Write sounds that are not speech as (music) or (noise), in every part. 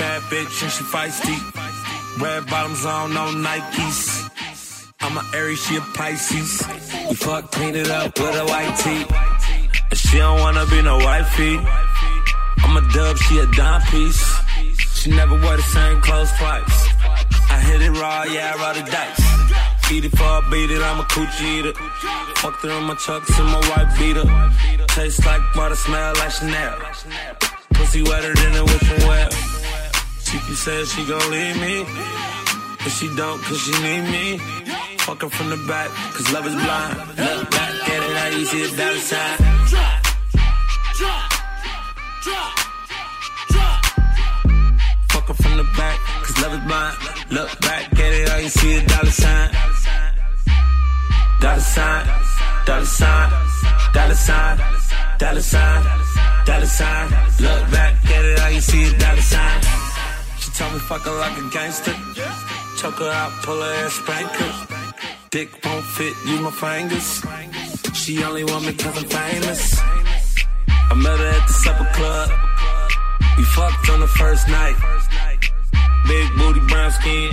bitch and she feisty. Red bottoms on, no Nikes. I'm a Aries, she a Pisces. We fuck painted up with a white tee. And she don't wanna be no wifey. I'm a dub, she a dime piece. She never wore the same clothes twice. I hit it raw, yeah, I roll the dice. Eat it for beat it, I'm a coochie eater. Fucked her in my chucks and my white beater. Tastes like butter, smell like Chanel. Pussy wetter than a whipping well. She keep saying she gon' leave me. But she don't cause she need me. Fuck her from the back, cause love is blind. Look back at it, how you see a dollar sign. Drop, drop, drop, drop. Fuck her from the back, cause love is blind. Look back at it, how you see a dollar sign. Dollar sign, dollar sign, dollar sign, dollar sign, dollar sign. Look back at it, how you see a dollar sign. Told me fuck her like a gangster. Choke her out, pull her ass spank her. Dick won't fit, use my fingers. She only want me cause I'm famous. I met her at the supper club. We fucked on the first night. Big booty, brown skin.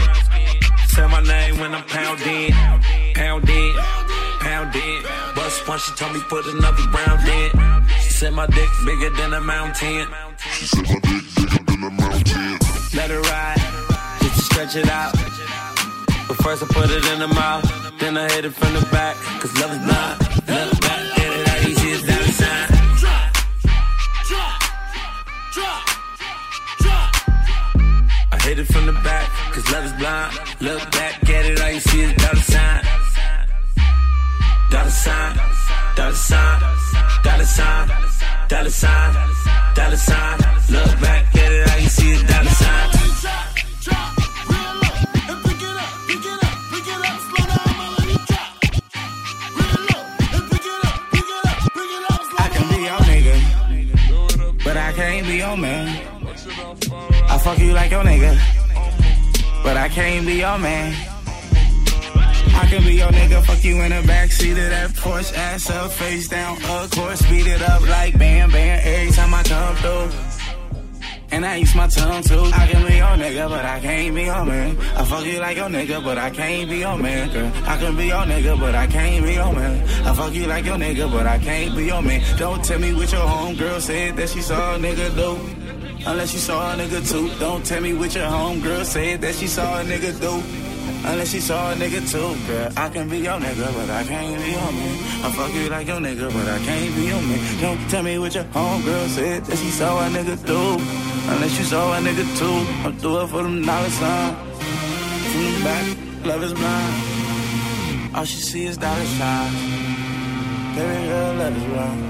Say my name when I'm pounding. Pounding, pounding. Bust one, she told me put another round in. She said my dick bigger than a mountain. She said stretch it out. But first I put it in the mouth, then I hit it from the back, cause love is blind. Look back, get it how easy as dollar sign. I hit it from the back, cause love is blind. Look back, get it all you see is dollar sign. Dollar sign, dollar sign, dollar sign, dollar sign, dollar sign. Look back, get it all you see is dollar sign. Your man. I fuck you like your nigga, but I can't be your man. I can be your nigga, fuck you in the backseat of that Porsche, ass up, face down, of course, speed it up like bam, bam, every time I come through. And I use my tongue too. I can be your nigga, but I can't be your man. I fuck you like your nigga, but I can't be your man, girl. I can be your nigga, but I can't be your man. I fuck you like your nigga, but I can't be your man. Don't tell me what your homegirl said that she saw a nigga do. Unless you saw a nigga too. Don't tell me what your homegirl said that she saw a nigga do. Unless she saw a nigga too, girl. I can be your nigga, but I can't be your man. I fuck you like your nigga, but I can't be your man. Don't tell me what your homegirl said that she saw a nigga do. Unless you saw a nigga too. I'm do it for them dollar signs. From the back, love is blind. All she see is dollar signs. Baby girl, love is blind.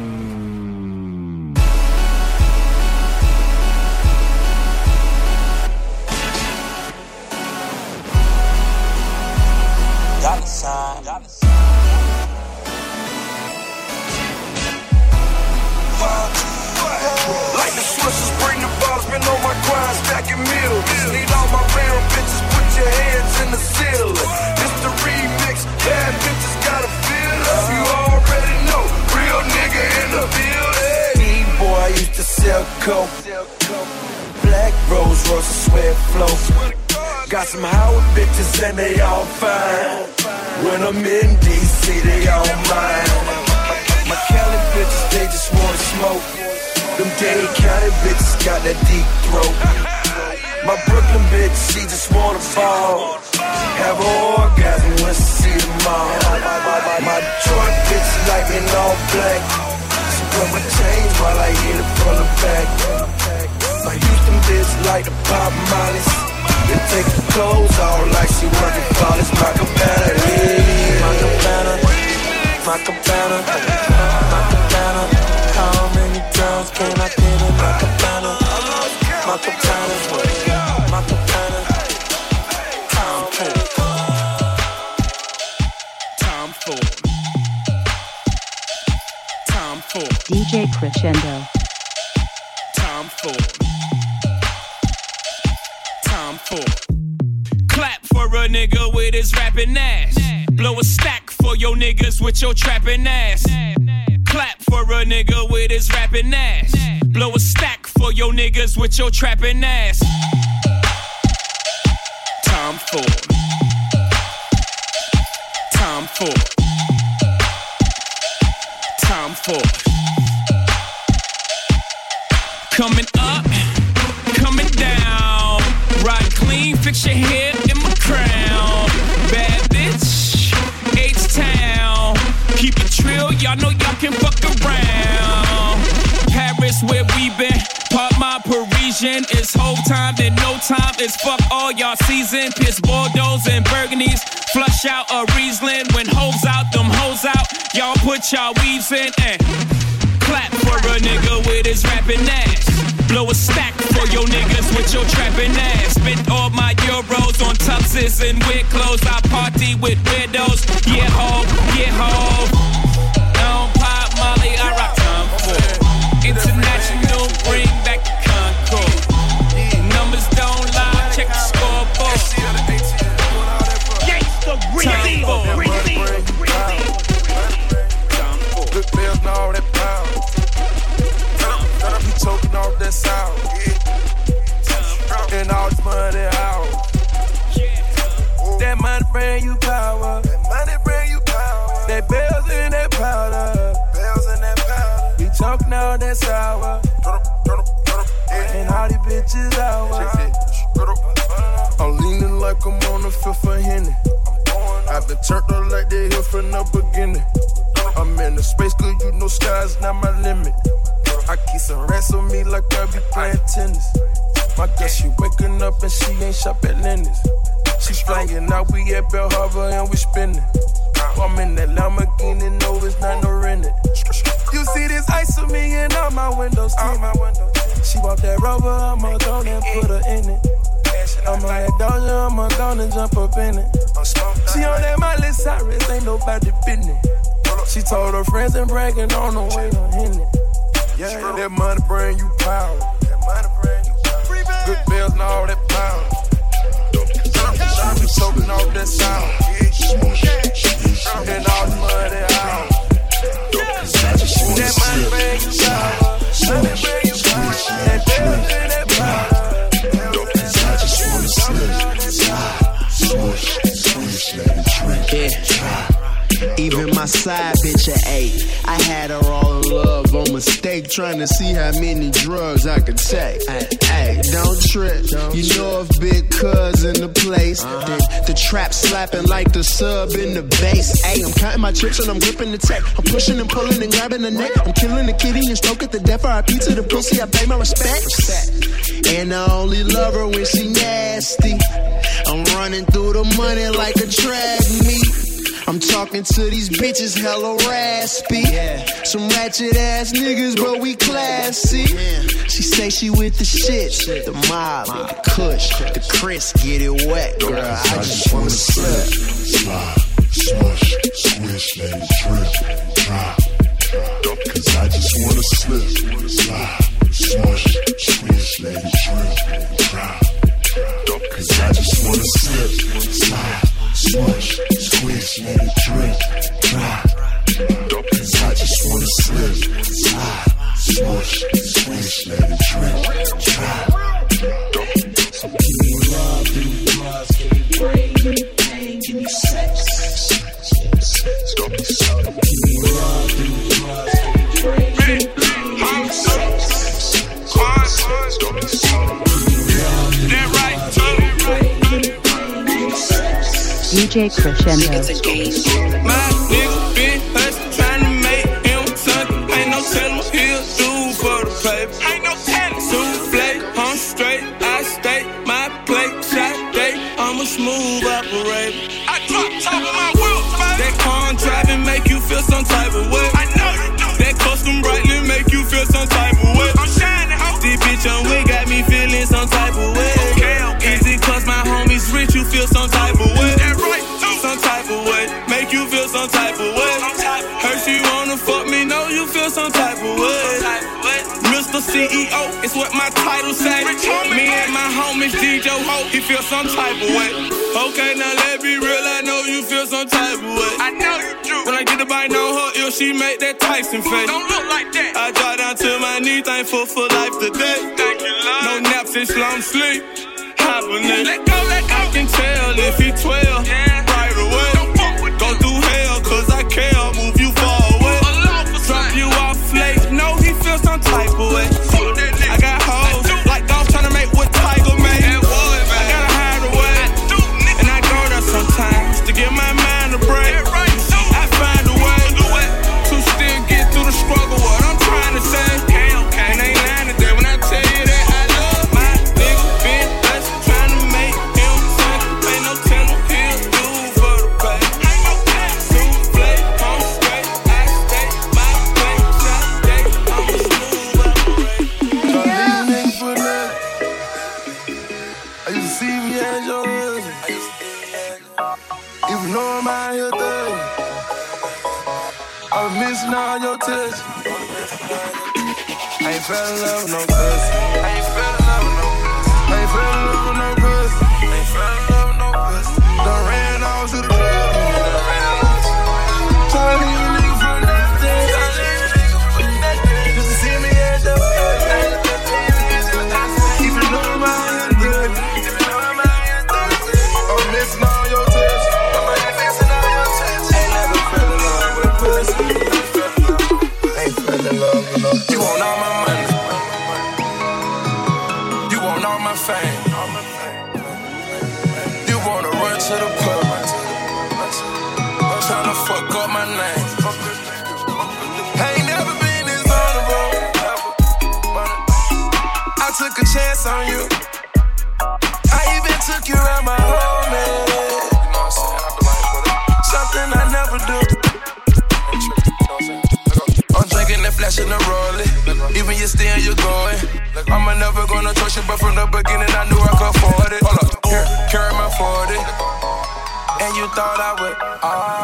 Dollar sign. Like been on my grind, stacking meals. Need all my rare bitches, put your hands in the ceiling. It's the remix, bad bitches gotta feel us. You already know, real nigga in the building. B-boy, I used to sell coke. Black Rose, Royce, sweat flow. Got some Howard bitches and they all fine. When I'm in DC, they all mine. My Cali bitches, they just wanna smoke. Them Dade County bitches got that deep throat. My Brooklyn bitch, she just wanna fall. Have an orgasm when she see the mall. My Detroit bitch like an all black. She put my chains while I hit it from the back. My Houston bitch like to pop mollies. Then take the clothes off like she working for this my cabana. Yeah. My cabana, my cabana, my cabana. Girls can I in my cabana? My cabana, my cabana. Tom Ford. Tom Ford. Tom Ford. DJ Crescendo. Tom Ford. Tom Ford. Clap for a nigga with his rapping ass. Blow a stack for your niggas with your trapping ass. Clap for a nigga with his rapping ass. Blow a stack for your niggas with your trapping ass. Time for. Time for. Time for. Coming up, coming down. Ride clean, fix your hair in my crown. Trill, y'all know y'all can fuck around. Paris, where we been. Pop my Parisian. It's whole time, then no time. It's fuck all y'all season. Piss Bordeaux and Burgundies. Flush out a Riesling. When hoes out, them hoes out. Y'all put y'all weaves in and clap for a nigga with his rapping ass. Blow a stack for your niggas with your trapping ass. Spent all my euros on tuxes and weird clothes. I party with widows. Yeah, ho, yeah, ho. Turned up like they here from the beginning. I'm in the space, cause you know sky's not my limit. I keep some rats on me like I be playing tennis. My girl, she waking up and she ain't shop at Lenox. She flying out, we at Bal Harbour and we spinning. I'm in that Lamborghini, no, it's not no rented. You see this ice on me and all my windows tinted. She want that rubber, I'ma go and put her in it. I'm on that Doja, I'ma go and jump up in it. She on that Miley Cyrus, ain't nobody business. She told her friends and bragging on the way to Henny. Yeah, that money bring you power. That money bring you power. Good bills and all that power. She be choking off that sound. And all the money out. That money bring you power. Money bring you power. That bills side bitch a eight. I had her all in love on mistake, trying to see how many drugs I could take. Hey, don't trip. You know if big cuz in the place, then the trap slapping like the sub in the bass. Hey, I'm counting my chips and I'm gripping the tech. I'm pushing and pulling and grabbing the neck. I'm killing the kitty and stroke at the death. RIP to the pussy. I pay my respects. And I only love her when she nasty. I'm running through the money like a track meet. I'm talking to these bitches hella raspy. Some ratchet ass niggas, but we classy. She say she with the shit, the mob, the kush, the Chris, get it wet, girl. I just wanna slip. Slide, smush, swish, let it drip, drop. Cause I just wanna slip, slide, smush, swish, let it drip, drop. Cause I just wanna slip, slide, smush, squish, let it drip, drop. Cause I just wanna slip, slide, smush, squish, let it drip, drop. So give me love, give me drugs, give me brain, DJ Crescendo. Some type of way. Okay, now let me real, I know you feel some type of way. I know you do. When I get the bite on her ear, she make that Tyson face. Don't look like that. I drop down to my knee, thankful for life today. Thank you, Lord. No naps and long sleep. Hibernate. Let go, let go. I can tell if he 12. Yeah. Right away. Don't fuck with Go through hell, cause I care. Move you far away. Drop you off late. No, he feels some type of way. I ain't fell in love no pussy. You still you're going. I'm never gonna trust you, but from the beginning I knew I could afford it. Hold up, carry my 40. And you thought I would, oh,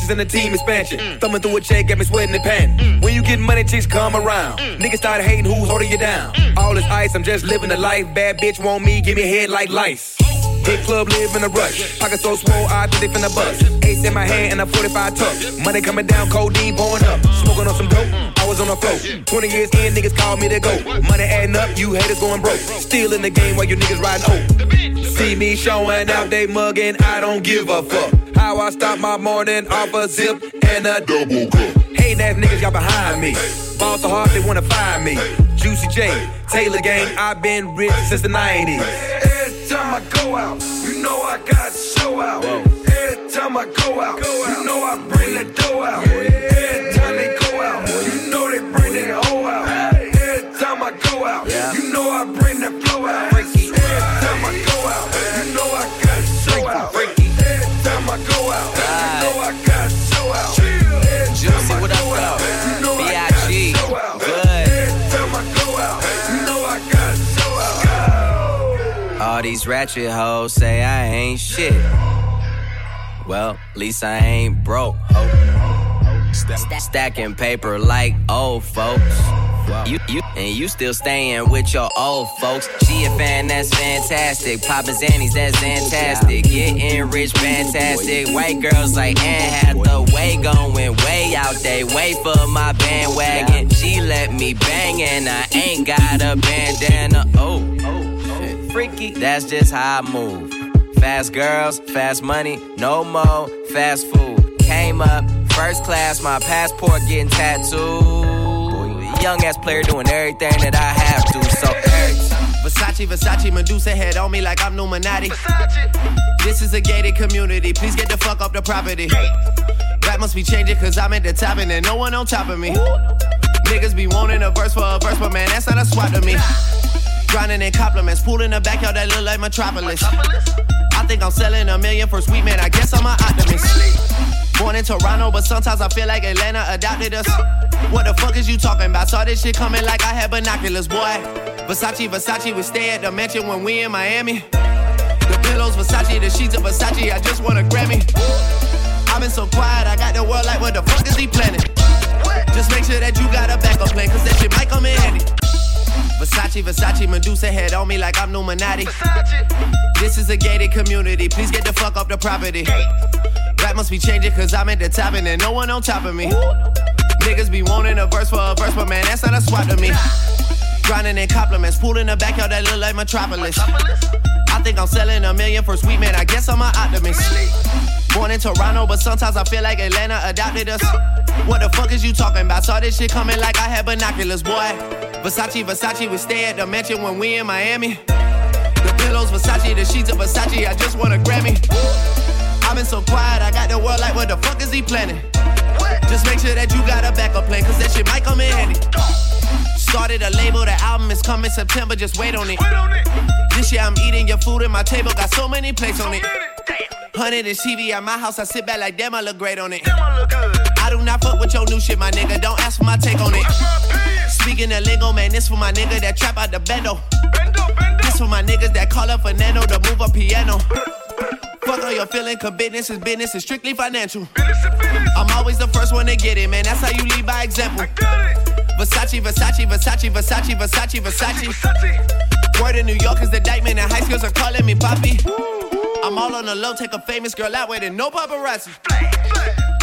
matches and a team expansion. Thumbing through a check, got me sweating and panting. When you get money, chicks come around. Niggas start hating who's holding you down. All this ice, I'm just living the life. Bad bitch want me, give me head like lice. Hit club, live in a rush. Pocket so swole, I think they finna bust. Ace in my hand and a 45 tuck. Money coming down, codeine pouring up. Smoking on some dope, I was on the float. 20 years in, niggas call me the go. Money adding up, you haters going broke. Still in the game while you niggas riding oak. See me showing out, they mugging, I don't give a fuck. I start my morning off a zip and a double cup. Hating ass niggas, y'all behind me. Ball so hard, they wanna find me. Juicy J, Taylor Gang, I've been rich since the 90s. Every time I go out, you know I got show out. Every time I go out, you know I bring the dough out. Every time they go out, you know they bring their hoe out. Every time I go out, you know I bring All these ratchet hoes say I ain't shit. Well, at least I ain't broke. St- Stacking paper like old folks. You, you, and you still staying with your old folks. She a fan, that's fantastic. Papa Zannies, that's fantastic. Getting rich, fantastic. White girls like Anne Hathaway going way out they Wait for my bandwagon. She let me bang and I ain't got a bandana. Oh, shit. Freaky. That's just how I move. Fast girls, fast money, no more fast food. Came up first class, my passport getting tattooed. Young ass player doing everything that I have to. So every time Versace, Versace, Medusa head on me like I'm Illuminati. This is a gated community. Please get the fuck up the property. That must be changing cause I'm at the top and there's no one on top of me. Niggas be wanting a verse for a verse, but man, that's not a swap to me. Grinding in compliments, pool in the backyard that look like Metropolis. I think I'm selling a million for sweet man, I guess I'm an optimist. Born in Toronto, but sometimes I feel like Atlanta adopted us. What the fuck is you talking about? Saw this shit coming like I had binoculars, boy. Versace, Versace, we stay at the mansion when we in Miami. The pillows, Versace, the sheets of Versace, I just want a Grammy. I've been so quiet, I got the world like, what the fuck is he planning? Just make sure that you got a backup plan, cause that shit might come in handy. Versace, Versace, Medusa head on me like I'm Illuminati. This is a gated community, please get the fuck up the property. Rap must be changing cause I'm at the top and there's no one on top of me. Niggas be wanting a verse for a verse, but man, that's not a swap to me. Grinding in compliments, pool in the backyard that look like Metropolis. I think I'm selling a million for sweet man, I guess I'm an optimist. Born in Toronto, but sometimes I feel like Atlanta adopted us. What the fuck is you talking about? Saw this shit coming like I had binoculars, boy. Versace, Versace, we stay at the mansion when we in Miami. The pillows, Versace, the sheets of Versace, I just want a Grammy. I've been so quiet, I got the world like, what the fuck is he planning? Just make sure that you got a backup plan, cause that shit might come in handy. Started a label, the album is coming September, just wait on it. This year I'm eating your food and my table got so many plates on it. Hundred inch TV at my house, I sit back like damn, I look great on it. I do not fuck with your new shit, my nigga. Don't ask for my take on it. Speaking of lingo, man, this for my nigga that trap out the bendo. This for my niggas that call up Fernando to move a piano. Fuck all your feeling, cause business is business, it's strictly financial. I'm always the first one to get it, man. That's how you lead by example. Versace, Versace, Versace, Versace, Versace, Versace. Word in New York is the indictment, and high schools are calling me Poppy. I'm all on the low, take a famous girl out with it, no paparazzi.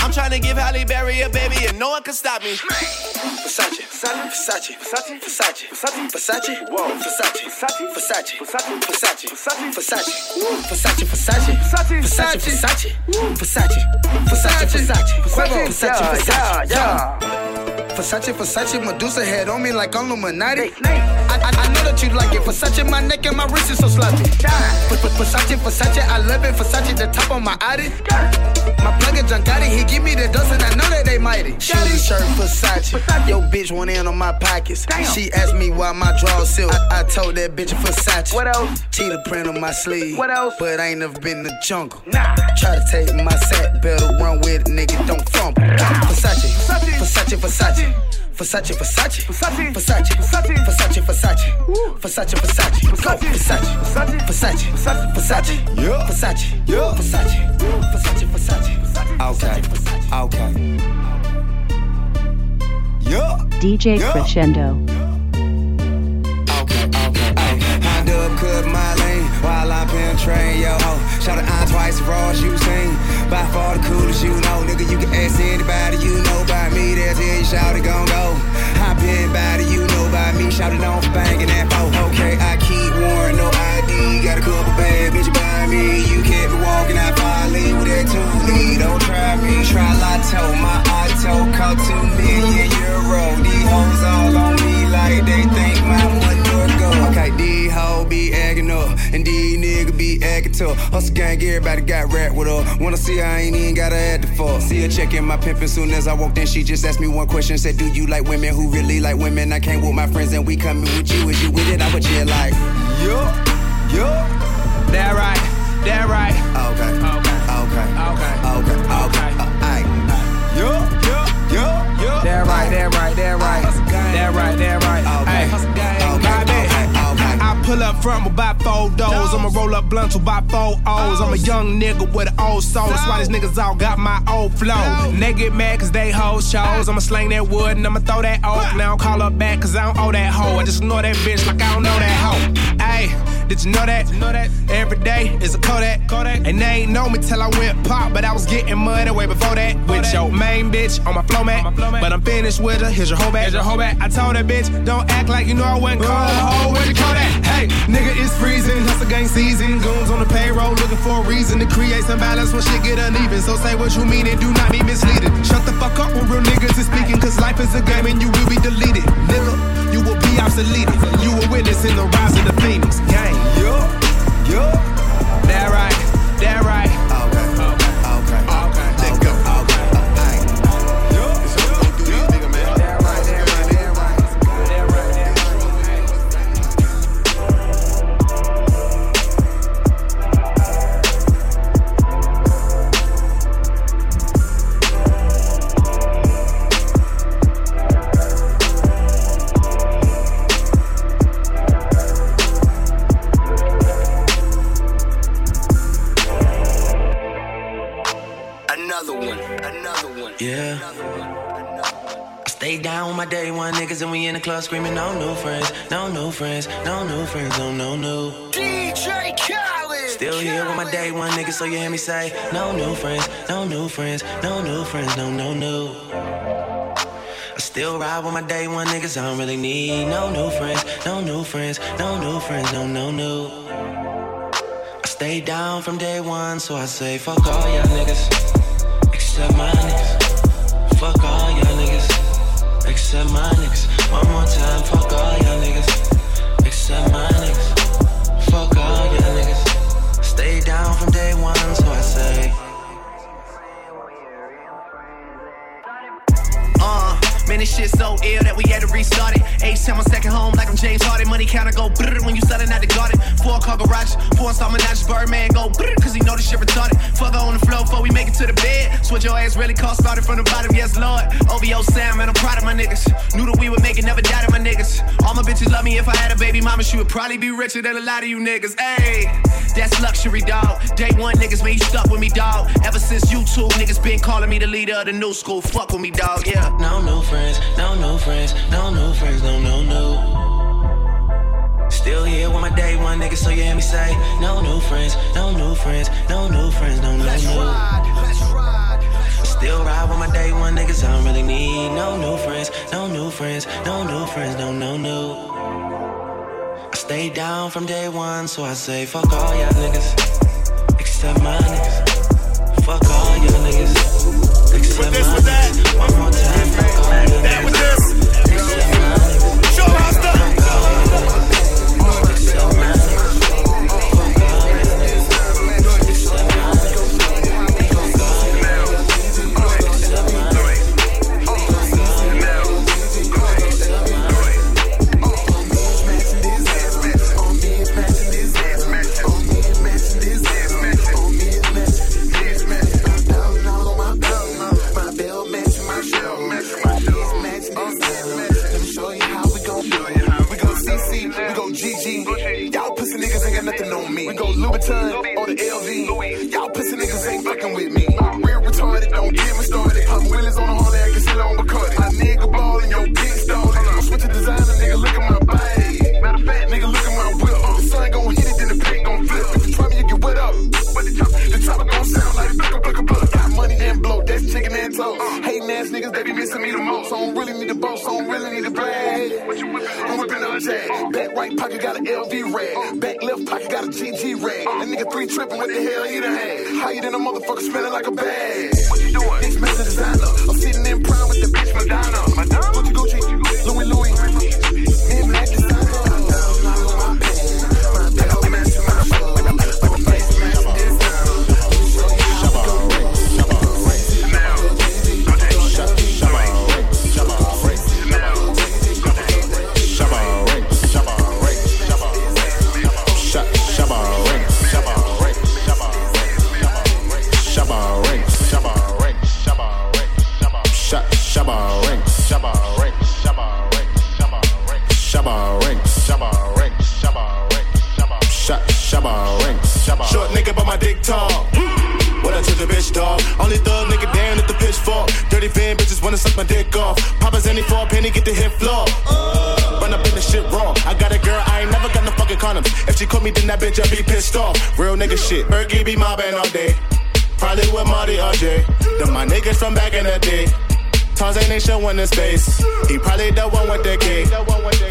I'm trying to give Halle Berry a baby, and no one can stop me. Versace, Versace, Versace, Versace, Versace, Versace, Versace, whoa, Versace, Versace, Versace, Versace, Versace, Versace, Versace, Versace, Versace, Versace, Versace, Versace, Versace, Versace, Versace, Versace, Versace, yeah. Versace, Versace, Versace, Medusa head on me like I'm Illuminati. I, I, I know that you like it. Versace, my neck and my wrist is so sloppy. Versace, Versace, I love it. Versace, the top on my Audi. My plug is Giancotti, he give me the dust and I know that they mighty. Shoes, shirt, Versace. Yo, bitch went in on my pockets. She asked me why my drawers silk. I, I told that bitch Versace. What else? Cheetah print on my sleeve. What else? But I ain't never been in the jungle. Nah. Try to take my sack, better run with it, nigga, don't fumble. Versace, Versace, Versace. Versace, Versace, Versace, Versace, Versace, Versace, Versace, Versace, Versace, Versace, Versace, Versace, Versace, Versace, yeah, Versace, yeah, Versace, Versace, Versace, Okay, okay. Yeah. DJ Crescendo. Okay, okay. Ay, hand up, cut my lane while I'm penetrating your hoe. Shout it out twice, raw as you sing. By far the coolest you know, nigga. You can ask anybody you know by me. They'll tell you, shout it gon' go. Hop in body, you know by me. Shout it on for banging that phone. Okay, I keep warrant, no ID. Got a couple bad bitches by me. You can't be walking out folly with that two knee. Don't try me. Try lotto, my auto cost two million euro. These hoes all on me like they think my money. Okay, these hoes be acting up, and these niggas be acting tough. Hustle gang, everybody got rap with her. Wanna see her, I ain't even gotta add the fuck. See her checking my pimpin' soon as I walked in. She just asked me one question, said, Do you like women who really like women? I came with my friends and we coming with you. Is you with it? I would chill like, Yup, yup. That right, that right. Okay, okay, okay, okay, okay, okay. Uh, aight. Yup, yup, yup, yup. That right, that right, that right. That right, that right. Okay, okay, okay, okay. Pull up front with about four doors. I'ma roll up blunts with about four O's. I'm a young nigga with an old soul. That's why these niggas all got my old flow. And they get mad cause they hoes shows. I'ma slang that wood and I'ma throw that oak. Now call her back cause I don't owe that hoe. I just ignore that bitch like I don't know that hoe. Ayy, did you know that? Know that? Every day is a Kodak. Kodak. And they ain't know me till I went pop, but I was getting money way before that. With your main bitch on my flow mat. But I'm finished with her. Here's your hoe back. Here's your hoe back. I told that bitch, don't act like you know I wasn't a hoe. Where'd you call that? Hey, nigga, it's freezing. Hustle gang season. Goons on the payroll looking for a reason to create some balance when shit get uneven. So say what you mean and do not be misleading. Shut the fuck up when real niggas is speaking, cause life is a game and you will be deleted. Nigga, you will be obsolete. You were witnessing the rise of the phoenix. Gang. Yup, yup. That right, club screaming no new friends, no new friends, no new friends, no no new. DJ Khaled. Still here with my day one niggas, so you hear me say no new friends, no new friends, no new friends, no no new. I still ride with my day one niggas, I don't really need no new friends, no new friends, no new friends, no no new. I stay down from day one, so I say fuck all y'all niggas, except my niggas. Fuck all y'all niggas, except my niggas. One more time, fuck all y'all niggas, except my niggas. Fuck all y'all niggas. Stay down from day one, so I say. Uh, man, this shit so ill that we had to restart it. H time on second home, like I'm James Harden. Money counter go when you selling out the garden. Four car garage, four installment notches. Birdman go brrr, cause he know this shit retarded. Fuck her on the floor before we make it to the bed. Switch your ass really cost started from the bottom, yes, Lord. OVO Sam, man, I'm proud of my niggas. Knew that we would make it, never doubted my niggas. All my bitches love me if I had a baby mama, she would probably be richer than a lot of you niggas. Hey, that's luxury, dog. Day one niggas, man, you stuck with me, dog. Ever since you two niggas been calling me the leader of the new school. Fuck with me, dog, yeah. No new friends, no new friends, no new friends, no no no. Still here with my day one niggas, so you hear me say no new friends, no new friends, no new friends, no no no. Ride, let's ride. Still ride with my day one niggas, I don't really need no new friends, no new friends, no new friends, no no no. I stay down from day one, so I say fuck all y'all niggas, except my niggas. Fuck all y'all niggas, except my niggas. One more time, fuck all y'all niggas, except my niggas. Show how stuff. Except my niggas. Toast. Uh, hating ass niggas, they be missing me the most. I don't really need a boss, I don't really need a brag. I'm whipping up Jag. Back right pocket got an LV rag. Back left pocket got a GG rag. That nigga three tripping, what the hell he done had? How you than a motherfucker smelling like a bag? What you doing? Bitch, man, designer. I'm sitting in prime bitch, I be pissed off. Real nigga shit. Berkey be mobbing all day. Probably with Marty or Jay. Them my niggas from back in the day. Tarzan ain't showing his face. He probably the one with the key.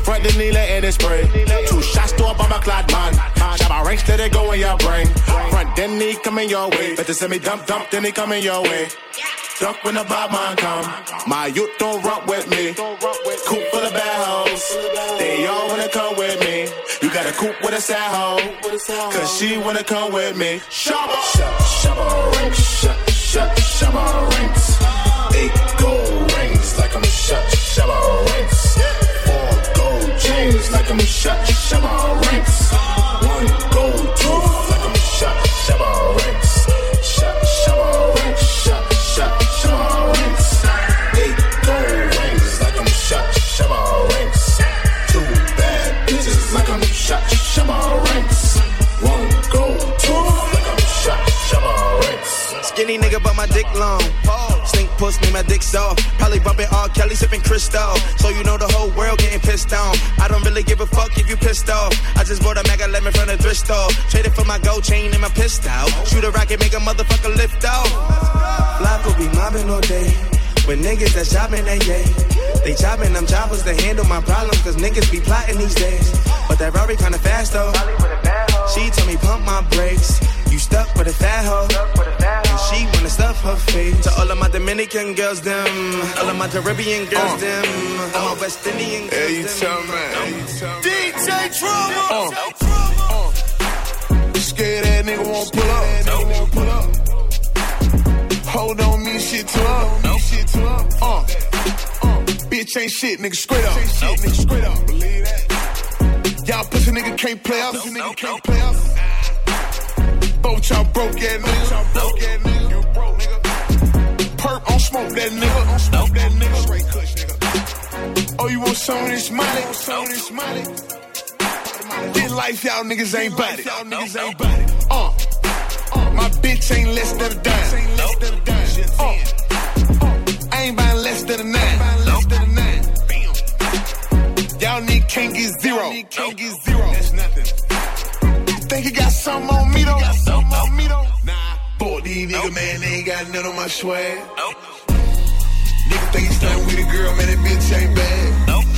Front the knee in his spray. Two shots to a bomber clad man. Shabba ranks let it go in your brain. Front then he coming your way. Better send me dump dump, then he coming your way. Duck when the bad man come. My youth don't rock with me. Coop full of bad hoes. They all wanna come with me. You got a coop with a sad hoe. Cause she wanna come with me. Shabba. Shabba ranks. Shabba, shabba ranks. Eight gold rings like I'm shut. Shabba ranks. Four gold chains like I'm shut. Shabba ranks. One gold sipping. So you know the whole world getting pissed on. I don't really give a fuck if you pissed off. I just bought a mega lemon from the thrift store. Traded for my gold chain and my pistol. Shoot a rocket, make a motherfucker lift off. Flop will be mobbing all day. When niggas that shopping, they yay. They chopping them choppers to handle my problems, cause niggas be plotting these days. But that Rory kinda fast though. She told me pump my brakes. You stuck with a fat hoe. And she wanna stuff her face. To all of my Dominican girls, them. All of my Caribbean girls, them. All of my West Indian girls, Hey, you them. tell me. DJ Drama. Uh. Scared that nigga won't pull up. Pull up. Hold on me, shit to up. No. Shit to up. Uh. uh. Bitch ain't shit, nigga, straight up. Shit, nigga, straight up. Believe that. Y'all pussy nigga can't play us. Pussy nigga can't play us. Both y'all broke ass niggas. Y'all broke ass nigga. You broke nigga. Perp on smoke that nigga. On smoke that nigga. Straight kush nigga. Oh, you want some of this money? Some of this money? This life, y'all niggas ain't it. Y'all niggas ain't about. Uh, uh, my bitch ain't less than a dime. Less than a dime. Uh, uh, I ain't buying less than a nine. Less than a nine. Y'all niggas can't get zero. Can't get zero. That's nothing. Think you got something on me though? Got something on me though? Nah. Boy, these nigga, man, they ain't got none on my swag. Nigga think he's starting with a girl, man, that bitch ain't bad. Nope.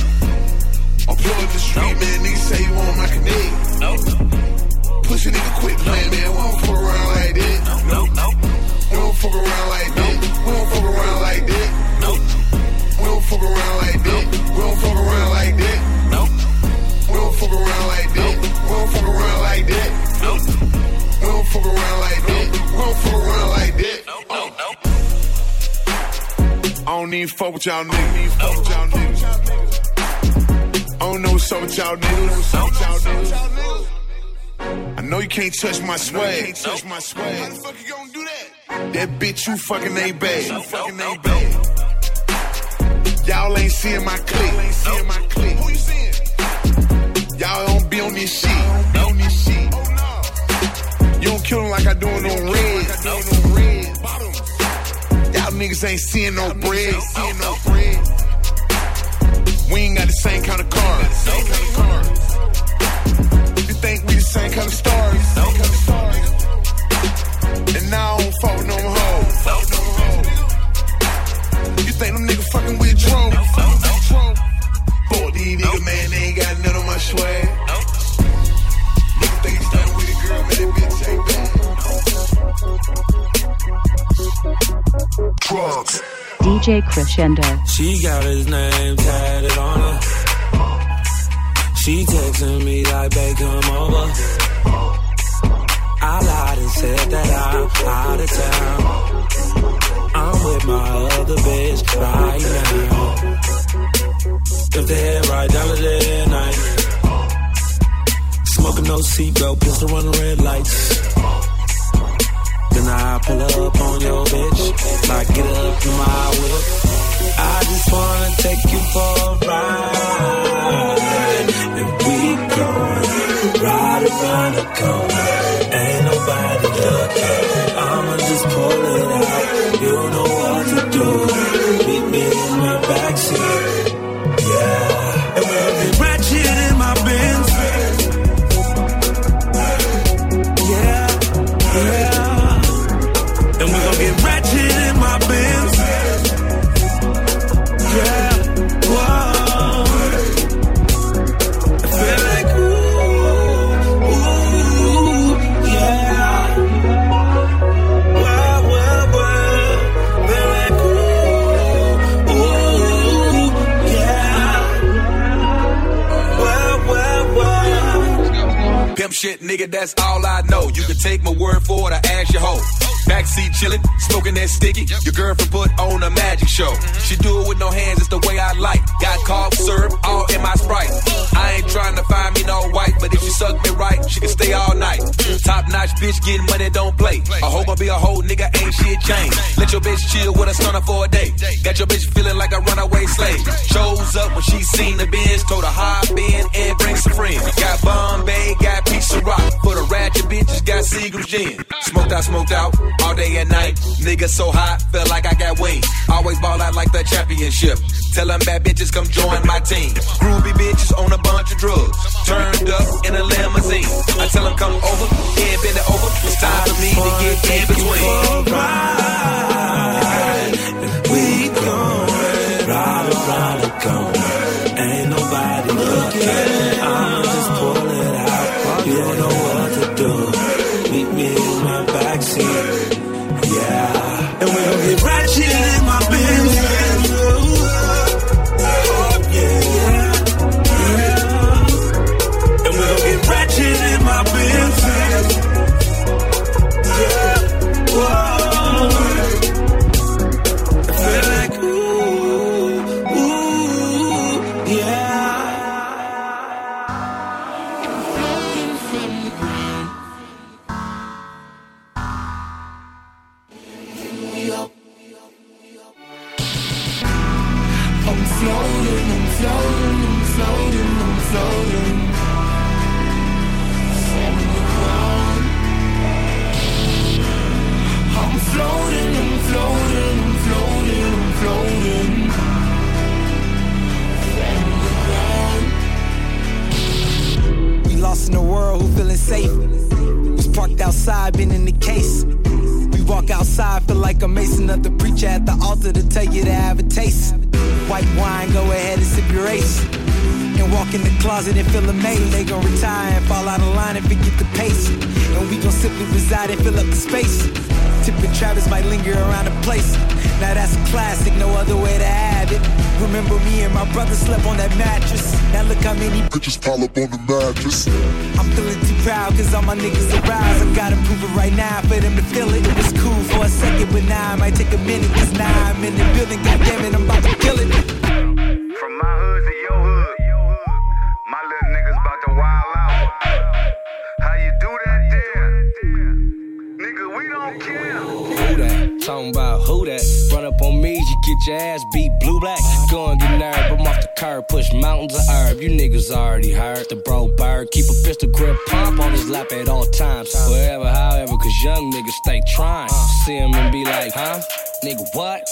I'm blowing the street, man, nigga say you want my connect. Nope. Pussy nigga quit playing, man, we don't fuck around like that. Nope, nope. We don't fuck around like that. We don't fuck around like that. Nope. We don't fuck around like that. We don't fuck around like that. Nope. We don't fuck around like that. We don't fuck around like that. Nope. We don't fuck around like that. We don't fuck around like that. Nope, nope, I don't even fuck with y'all niggas. Fuck with y'all niggas. I don't know what's up with y'all niggas. I know you can't touch my swag. Can't touch my swag. How the fuck you gonna do that? That bitch you fucking ain't bad. You fucking ain't bad. Y'all ain't seeing my. Y'all ain't seeing my click. Who you seeing? Don't this shit. On this shit. You don't kill them like I do on no red. Y'all niggas ain't seeing no bread. Seeing no bread. We ain't got the same kind of cars. Of. You think we the same kind of stars? Of. And now I don't fuck with no hoes. You think them niggas fucking with Dro? Boy, these nigga, man, they ain't got none on my swag. DJ Crescendo. She got his name tatted on her. She texting me like, babe, come over. I lied and said that I'm out of town. I'm with my other bitch right now. If the head right down the night. Smoking no seatbelt, pistol running red lights. Then I pull up on your bitch, like get up to my whip. I just wanna take you for a ride. And we going right around the corner. Ain't nobody looking. I'ma just pull it out. You know what to do. Meet me in the backseat. Shit, nigga, that's all I know. You can take my word for it, I ask your hoe. Backseat chillin', smoking that sticky. Your girlfriend put on a magic show. She do it with no hands, it's the way I like. Got cough syrup all in my sprite. I trying to find me no white, but if she suck me right, she can stay all night. Top notch bitch, getting money, don't play. A hoe gon' be a hoe, nigga, ain't shit changed. Let your bitch chill with a stunner for a day. Got your bitch feeling like a runaway slave. Shows up when she seen the Benz, told her hop in and bring some friends. Got Bombay, got of rock. For the ratchet bitches, got Seagram's gin. Smoked out, smoked out, all day and night. Nigga so hot, felt like I got wings. Always ball out like the championship. Tell them bad bitches come join my team. Groovy bitches on a bunch of drugs. Turned up in a limousine. I tell them come over, yeah, bend it over. It's time for me to get in between. Minute. Cause now I'm in the building, goddamn it, I'm about to kill it. From my hood to your hood, my little niggas about to wild out. How you do that there? Nigga, we don't care. Who that? Talking about who that? Run up on me, you get your ass beat blue black. Go and get nerve, I'm off the curb, push mountains of herb. You niggas already heard the bro bird. Keep a pistol grip pump on his lap at all times. Wherever, however, cause young niggas stay trying. See him and be like, huh? Nigga, what?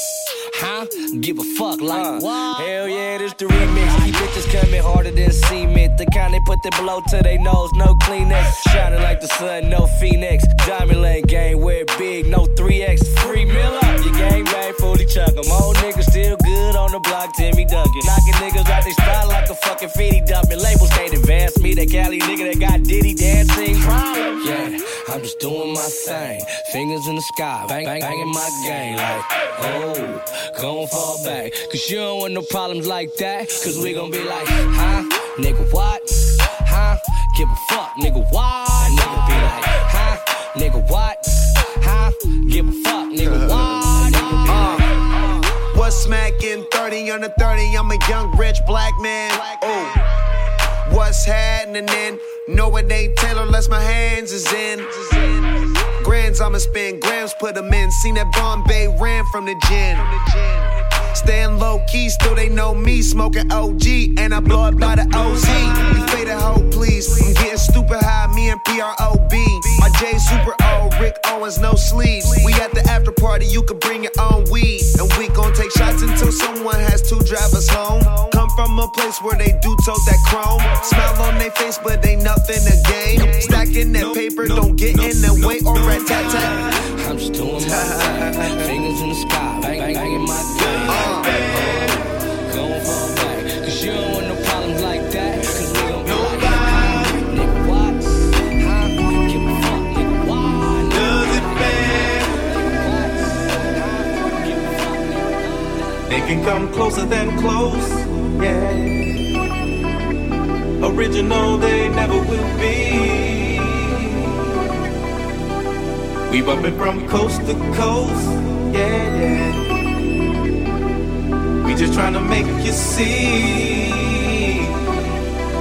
Huh? Give a fuck like uh, what? Hell yeah, this the remix. Keep bitches coming harder than cement. The kind they put the blow to their nose, no Kleenex. Shining like the sun, no Phoenix. Diamond Lane gang, wear big, no 3X. Free mill up, your gang bang, fully chuck 'em. Old niggas still good on the block, Timmy Duncan. Knocking niggas out they spot like a fucking feedy dumping. Labels can't advance me, that Cali nigga that got Diddy dancing. Yeah, I'm just doing my thing. Fingers in the sky, bang, bang, banging my game like, oh, gon' fall back. Cause you don't want no problems like that. Cause we gon' be like, huh? Nigga, what? Huh? Give a fuck, nigga, what? Nigga be like, huh? Nigga, what? Huh? Give a fuck, nigga, what? (laughs) Nigga be like, What's smacking 30 under 30? I'm a young rich black man. Ooh. What's happening? Then? No, it ain't Taylor unless my hands is in. Grands, I'ma spend grams, put them in. Seen that Bombay ran from the gym. Staying low key, still they know me. Smoking OG, and I blow it by the OZ. We fade a hoe, please. I'm getting stupid high, me and PROB. My J super old, Rick Owens, no sleeves. We at the after party, you can bring your own weed. And we gon' take shots until someone has to drive us home. Come from a place where they do tote that chrome. Smile on their face, but ain't nothing to gain. Stacking that paper, don't get in the way or rat tat tat. I'm just doing my thing. Fingers in the sky, bang, banging my can come closer than close. Yeah. Original they never will be. We bumpin' from coast to coast. Yeah, yeah. We just trying to make you see.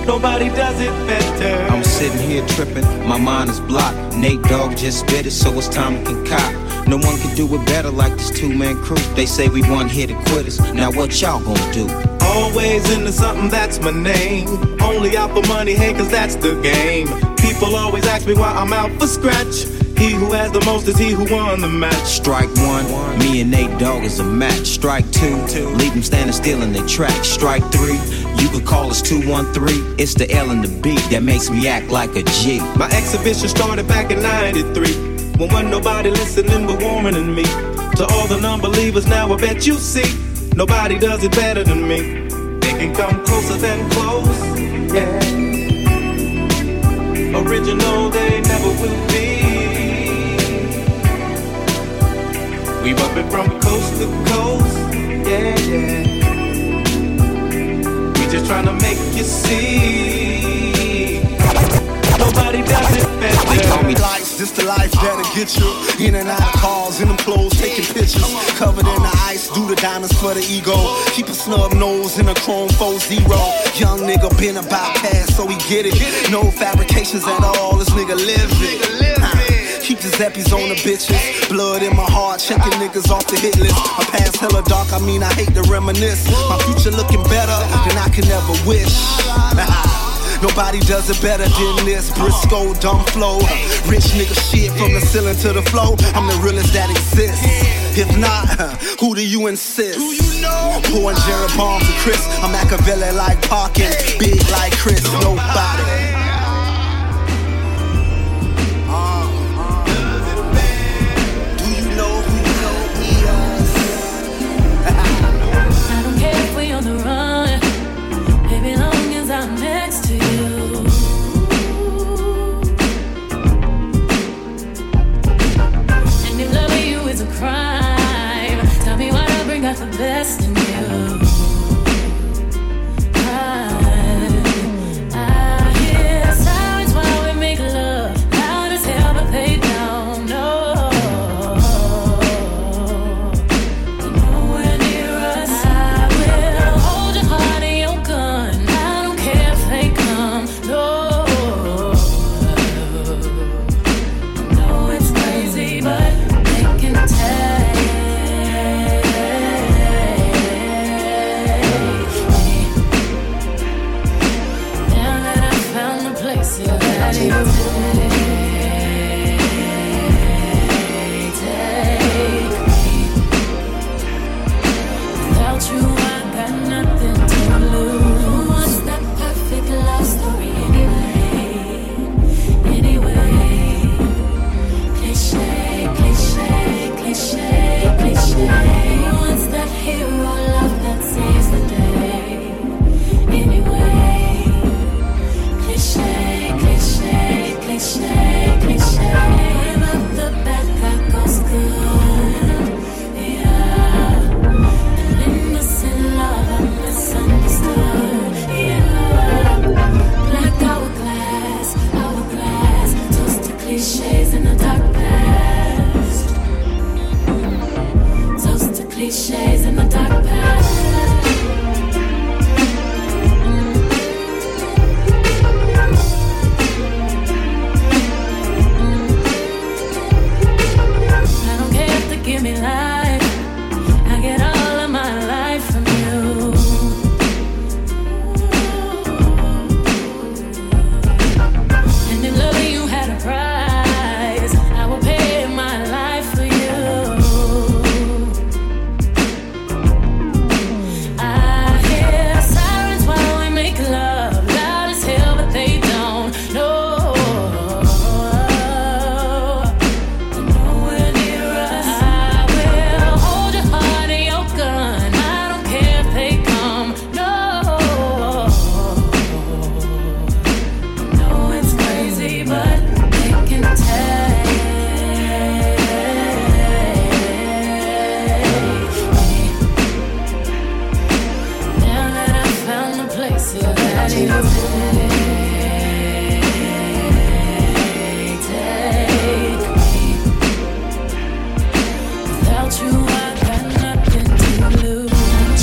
Nobody does it better. I'm sitting here tripping, my mind is blocked. Nate Dogg just bit it, so it's time to concoct. No one can do it better like this two man crew. They say we one hit the quitters. Now what y'all gonna do? Always into something, that's my name. Only out for money, hey, cause that's the game. People always ask me why I'm out for scratch. He who has the most is he who won the match. Strike one, me and Nate Dogg is a match. Strike two, leave them standing still in their track. Strike three, you could call us 213. It's the L and the B that makes me act like a G. My exhibition started back in 93. When nobody listening but warmer than me. To all the non-believers now I bet you see. Nobody does it better than me. They can come closer than close, yeah. Original they never will be. We bumpin' from coast to coast, yeah, yeah. We just tryna make you see. Nobody does it better. This the life that'll get you in and out of cars, in them clothes, taking pictures. Covered in the ice, do the diamonds for the ego. Keep a snub nose in a chrome 4 zero. Young nigga been about cash, so he get it. No fabrications at all, this nigga live it. Keep the zappies on the bitches. Blood in my heart, checking niggas off the hit list. My past hella dark, I mean, I hate to reminisce. My future looking better than I can ever wish. (laughs) Nobody does it better than this. Briscoe, dumb flow. Rich nigga shit from the ceiling to the floor. I'm the realest that exists. If not, (laughs) who do you insist? Who you know? Pouring Jared Palm to Chris. I'm Machiavelli like Parkin. Big like Chris. Nobody.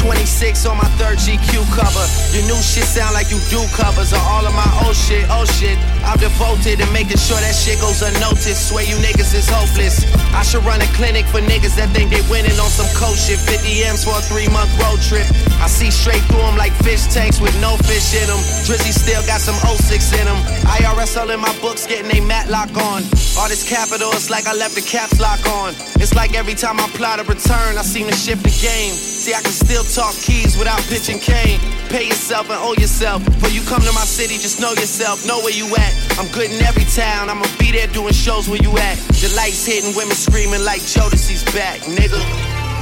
26 on my third GQ cover. Your new shit sound like you do covers of all of my old shit, oh shit. I'm devoted to making sure that shit goes unnoticed. Swear you niggas is hopeless. I should run a clinic for niggas that think they winning on some cold shit. 50 M's for a three month road trip. I see straight through them like fish tanks with no fish in them. Drizzy still got some 06 in them. IRS all in my books getting they matlock on. All this capital, it's like I left the caps lock on. It's like every time I plot a return, I seem to shift the game. See, I can still talk keys without pitching cane. Pay yourself and owe yourself. Before you come to my city, just know yourself, know where you at. I'm good in every town, I'ma be there doing shows where you at. The lights hitting, women screaming like Jodeci's back, nigga.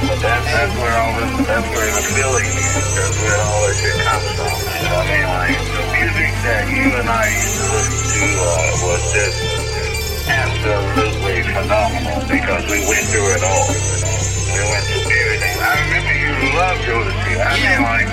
That, that's where all this, that's where the feeling is. That's where all this shit comes from. You know I mean? Like, the music that you and I used to listen to uh, was just absolutely phenomenal because we went through it all. We went through I remember you loved. I like,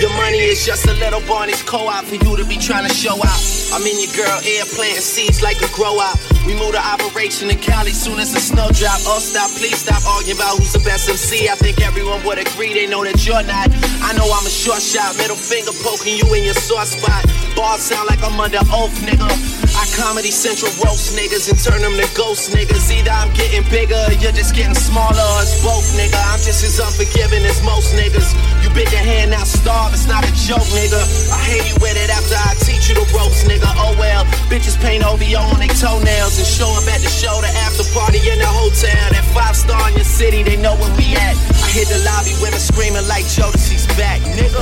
Your money is just a little Barney's co-op for you to be trying to show out. I'm in your girl ear planting seeds like a grow out. We move to operation in Cali soon as the snow drop. Oh stop, please stop arguing about who's the best MC. I think everyone would agree they know that you're not. I know I'm a short shot, middle finger poking you in your sore spot. Bars sound like I'm under oath, nigga. Comedy central roast niggas and turn them to ghost niggas. Either I'm getting bigger or you're just getting smaller. Or it's both, nigga. I'm just as unforgiving as most niggas. You bit your hand, now starve. It's not a joke, nigga. I hate you with it after I teach you the ropes, nigga. Oh well, bitches paint OVO on their toenails and show up at the show, the after party in the hotel. That five star in your city, they know where we at. I hit the lobby, women screaming like Jodeci's back, nigga.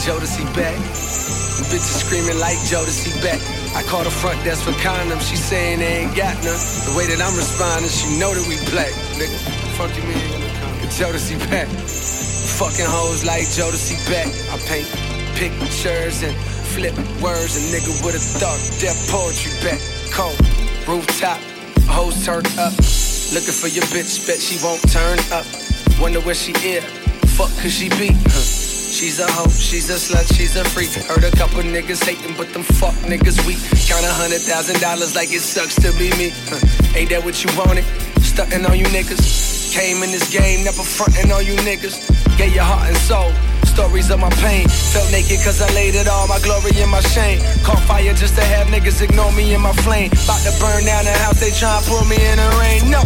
Jodeci back. Bitches screaming like Jodeci back. I call the front desk for condoms. She saying they ain't got none. The way that I'm responding, she know that we black, nigga. Fuck you mean? Jodeci back. Fucking hoes like Jodeci back. I paint pictures and flip words. A nigga would have thought that poetry back. Cold rooftop, hoes turned up. Looking for your bitch, bet she won't turn up. Wonder where she is. Fuck could she be? Huh. She's a hoe, she's a slut, she's a freak. Heard a couple niggas hating, but them fuck niggas weak. Count a hundred thousand dollars like it sucks to be me. Huh. Ain't that what you wanted? Stunting on you niggas. Came in this game, never fronting on you niggas. Gave your heart and soul. Stories of my pain. Felt naked cause I laid it all, my glory and my shame. Caught fire just to have niggas ignore me in my flame. About to burn down the house, they try and pull me in the rain. No.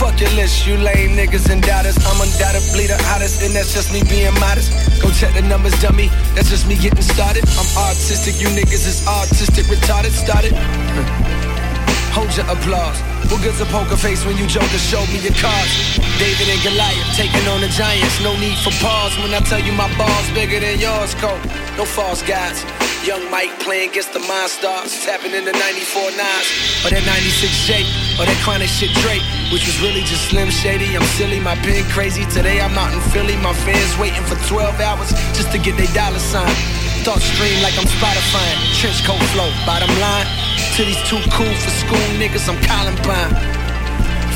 Fuck your list, you lame niggas and doubters. I'm undoubtedly the hottest, and that's just me being modest. Go check the numbers, dummy. That's just me getting started. I'm artistic, you niggas is artistic, retarded, started. (laughs) Hold your applause. What good's a poker face when you joker Show me your cards? David and Goliath taking on the giants. No need for pause when I tell you my balls bigger than yours, Cole. No false guys. Young Mike playing against the monsters, tapping in the 94 nines, or that 96 J, or that chronic shit Drake, which was really just Slim Shady. I'm silly, my pen crazy. Today I'm out in Philly, my fans waiting for 12 hours just to get their dollar sign. Thoughts stream like I'm Spotify, trench coat flow. Bottom line, to these too cool for school niggas, I'm Columbine.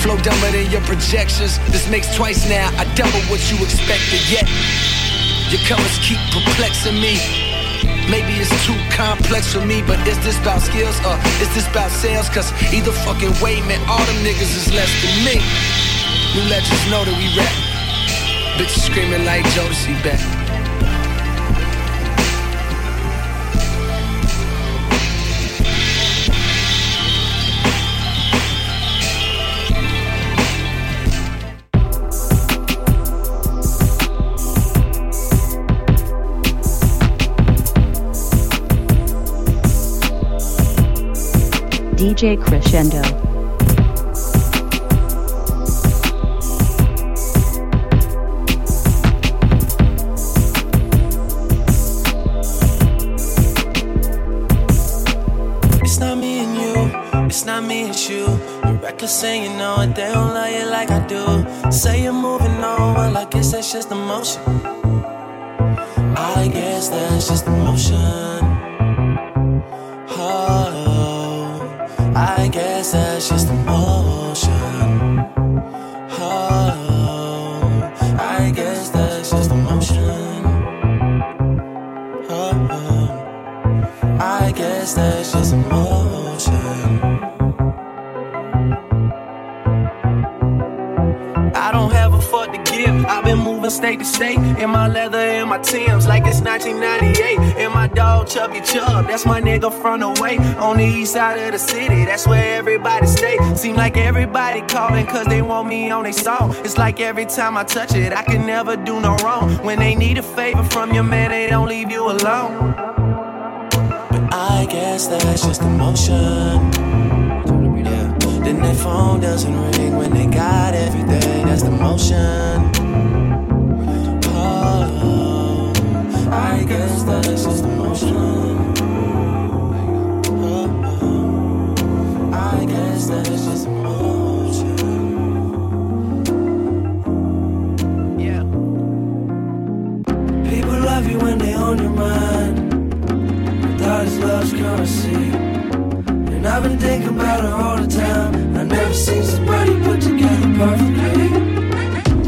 Flow dumber than your projections. This makes twice now. I double what you expected yet. Your colors keep perplexing me. Maybe it's too complex for me, but is this about skills or is this about sales? Cause either fucking way, man, all them niggas is less than me. New legends know that we rap. Bitches screaming like Jodeci back. DJ Crescendo. It's not me and you, it's not me and you. You're reckless and you know it, they don't like On the east side of the city, that's where everybody stay. Seem like everybody calling cause they want me on their song. It's like every time I touch it, I can never do no wrong. When they need a favor from your man, they don't leave you alone. But I guess that's just emotion. Then their phone doesn't ring when they got everything. That's the motion. Oh, I guess that's just emotion. Oh, Thought is love's currency. And I've been thinking about her all the time. I never seen somebody put together perfectly.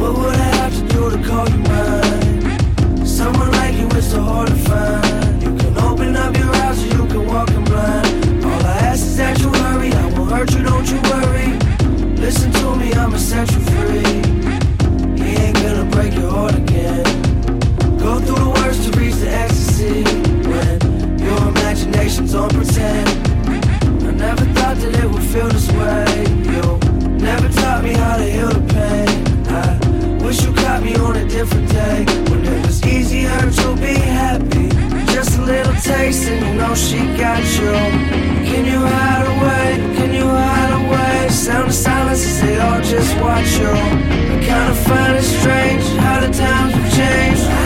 What would I have to do to call you mine? Someone like you is so hard to find. You can open up your eyes or you can walk in blind. All I ask is that you hurry. I won't hurt you, don't you worry. Listen to me, I'ma set you free. Different day. When it was easier to be happy. Just a little taste and you know she got you. Can you hide away? Can you hide away? Sound of silence as they all just watch you. I kinda find it strange how the times have changed.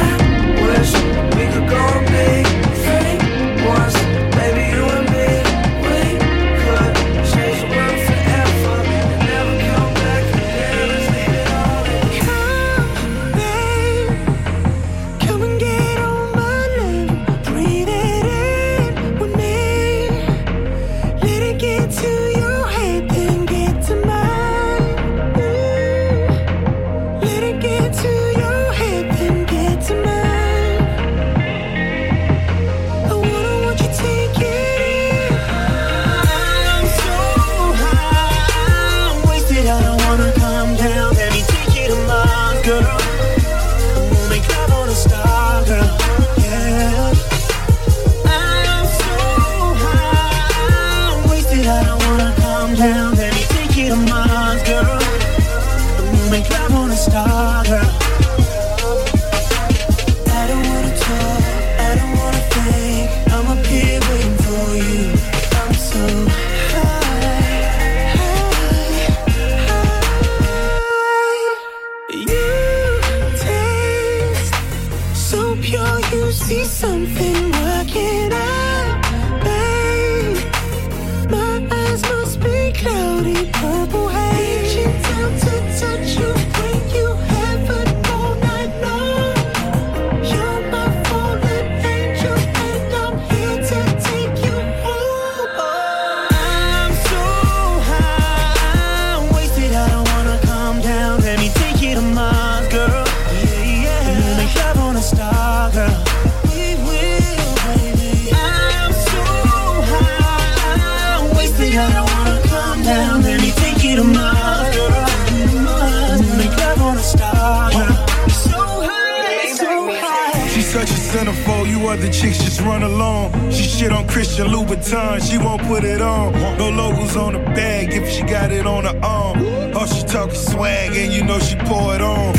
Swag and you know she pour it on.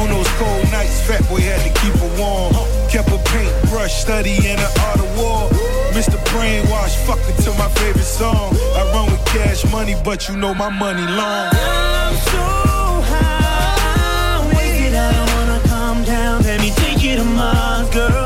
On those cold nights, fat boy had to keep her warm. Kept a paintbrush studying the art of war. Mr. Brainwash, fucking to my favorite song. I run with cash money, but you know my money long. I'm so high, I'm wasted. I don't wanna come down. Let me take you to Mars, girl.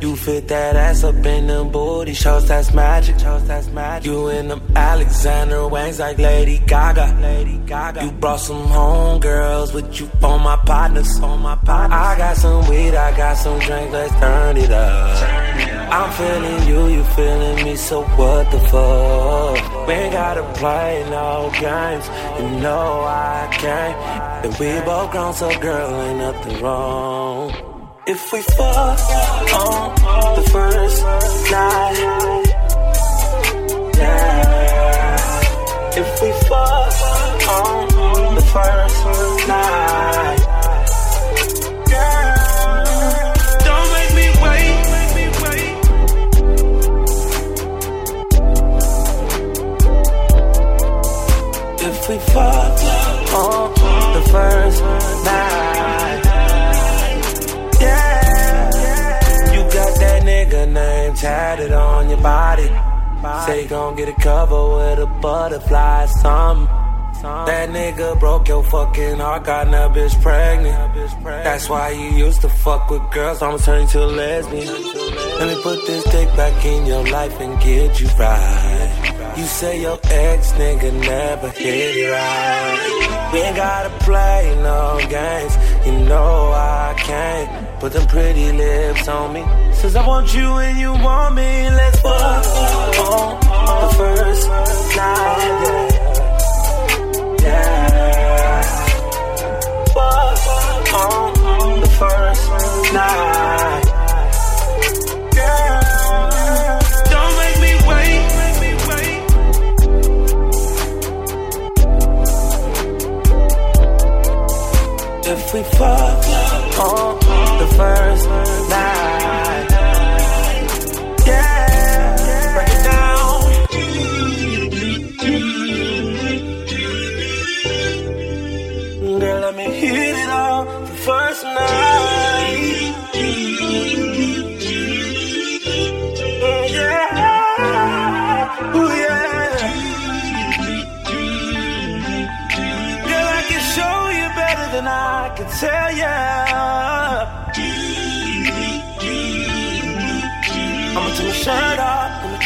You fit that ass up in them booty shorts, that's magic. That's magic. You in them Alexander Wangs like Lady Gaga. Lady Gaga. You brought some homegirls with you for my partners. For my partners. I got some weed, I got some drink, let's turn it up. I'm feeling you, you feeling me, so what the fuck? We ain't gotta play no games, you know I can't. And we both grown, so girl, ain't nothing wrong. If we fuck on the first night, yeah. If we fuck on the first night, Say you gon' get a cover with a butterfly, something. That nigga broke your fucking heart, got that bitch pregnant. That's why you used to fuck with girls, I'ma turn you to a lesbian. Let me put this dick back in your life and get you right. You say your ex nigga never hit it right. We ain't gotta play no games, you know I can't. Put them pretty lips on me. Says I want you and you want me, let's fuck on the first night. Yeah. Yeah. Fuck on the first night. Yeah. Don't make me wait. If we fuck on first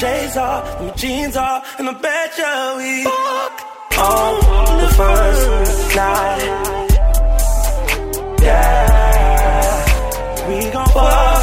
my off, my jeans off, and I bet you we fuck. on the first night. Yeah, we gon' fuck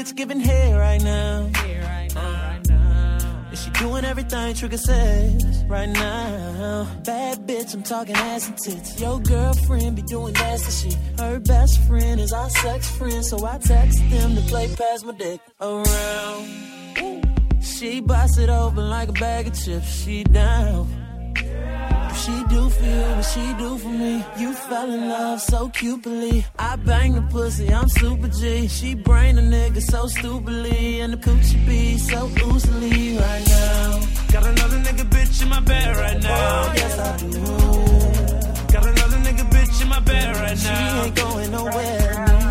bitch giving head right now. And she doing everything Trigga says right now. Bad bitch, I'm talking ass and tits. Your girlfriend be doing nasty shit. Her best friend is our sex friend, so I text them to play past my dick around. She bust it open like a bag of chips. She down. She do for you what she do for me, you fell in love so cupidly. I bang the pussy, I'm super G. She brain a nigga so stupidly, and the coochie be so loosely right now. Got another nigga bitch in my bed right now. Oh, Yes, I do. Got another nigga bitch in my bed right now. She ain't going nowhere neither.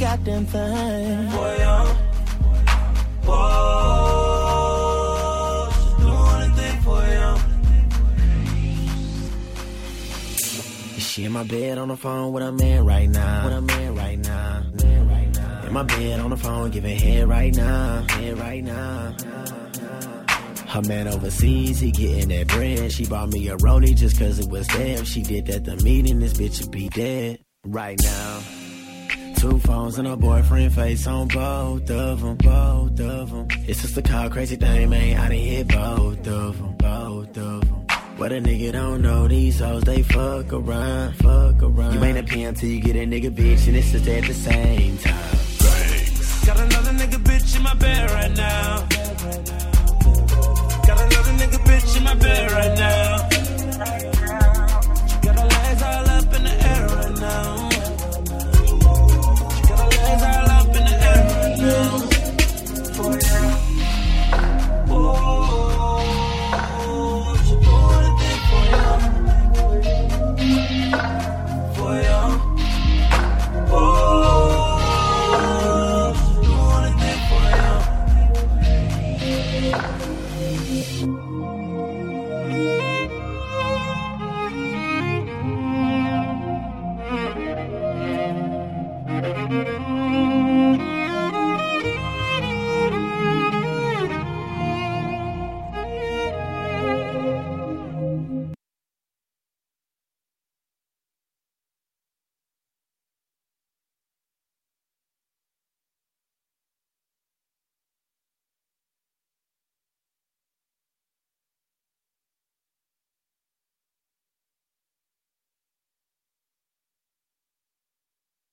Goddamn thing. For you. Whoa. Just do anything for you. She in my bed on the phone with a man right now. With a man right now. Man right now. In my bed on the phone giving head right now. Head right now. Her man overseas, he getting that bread. She bought me a rollie just cause it was there. If she did that the meeting, this bitch would be dead. Right now. Two phones and a boyfriend face on both of them, both of them. It's just a call, crazy thing, man. I done hit both of them, both of them. What a nigga don't know, these hoes, they fuck around, fuck around. You ain't a pimp till you get a nigga bitch, and it's just at the same time. Got another nigga bitch in my bed right now. Got another nigga bitch in my bed right now.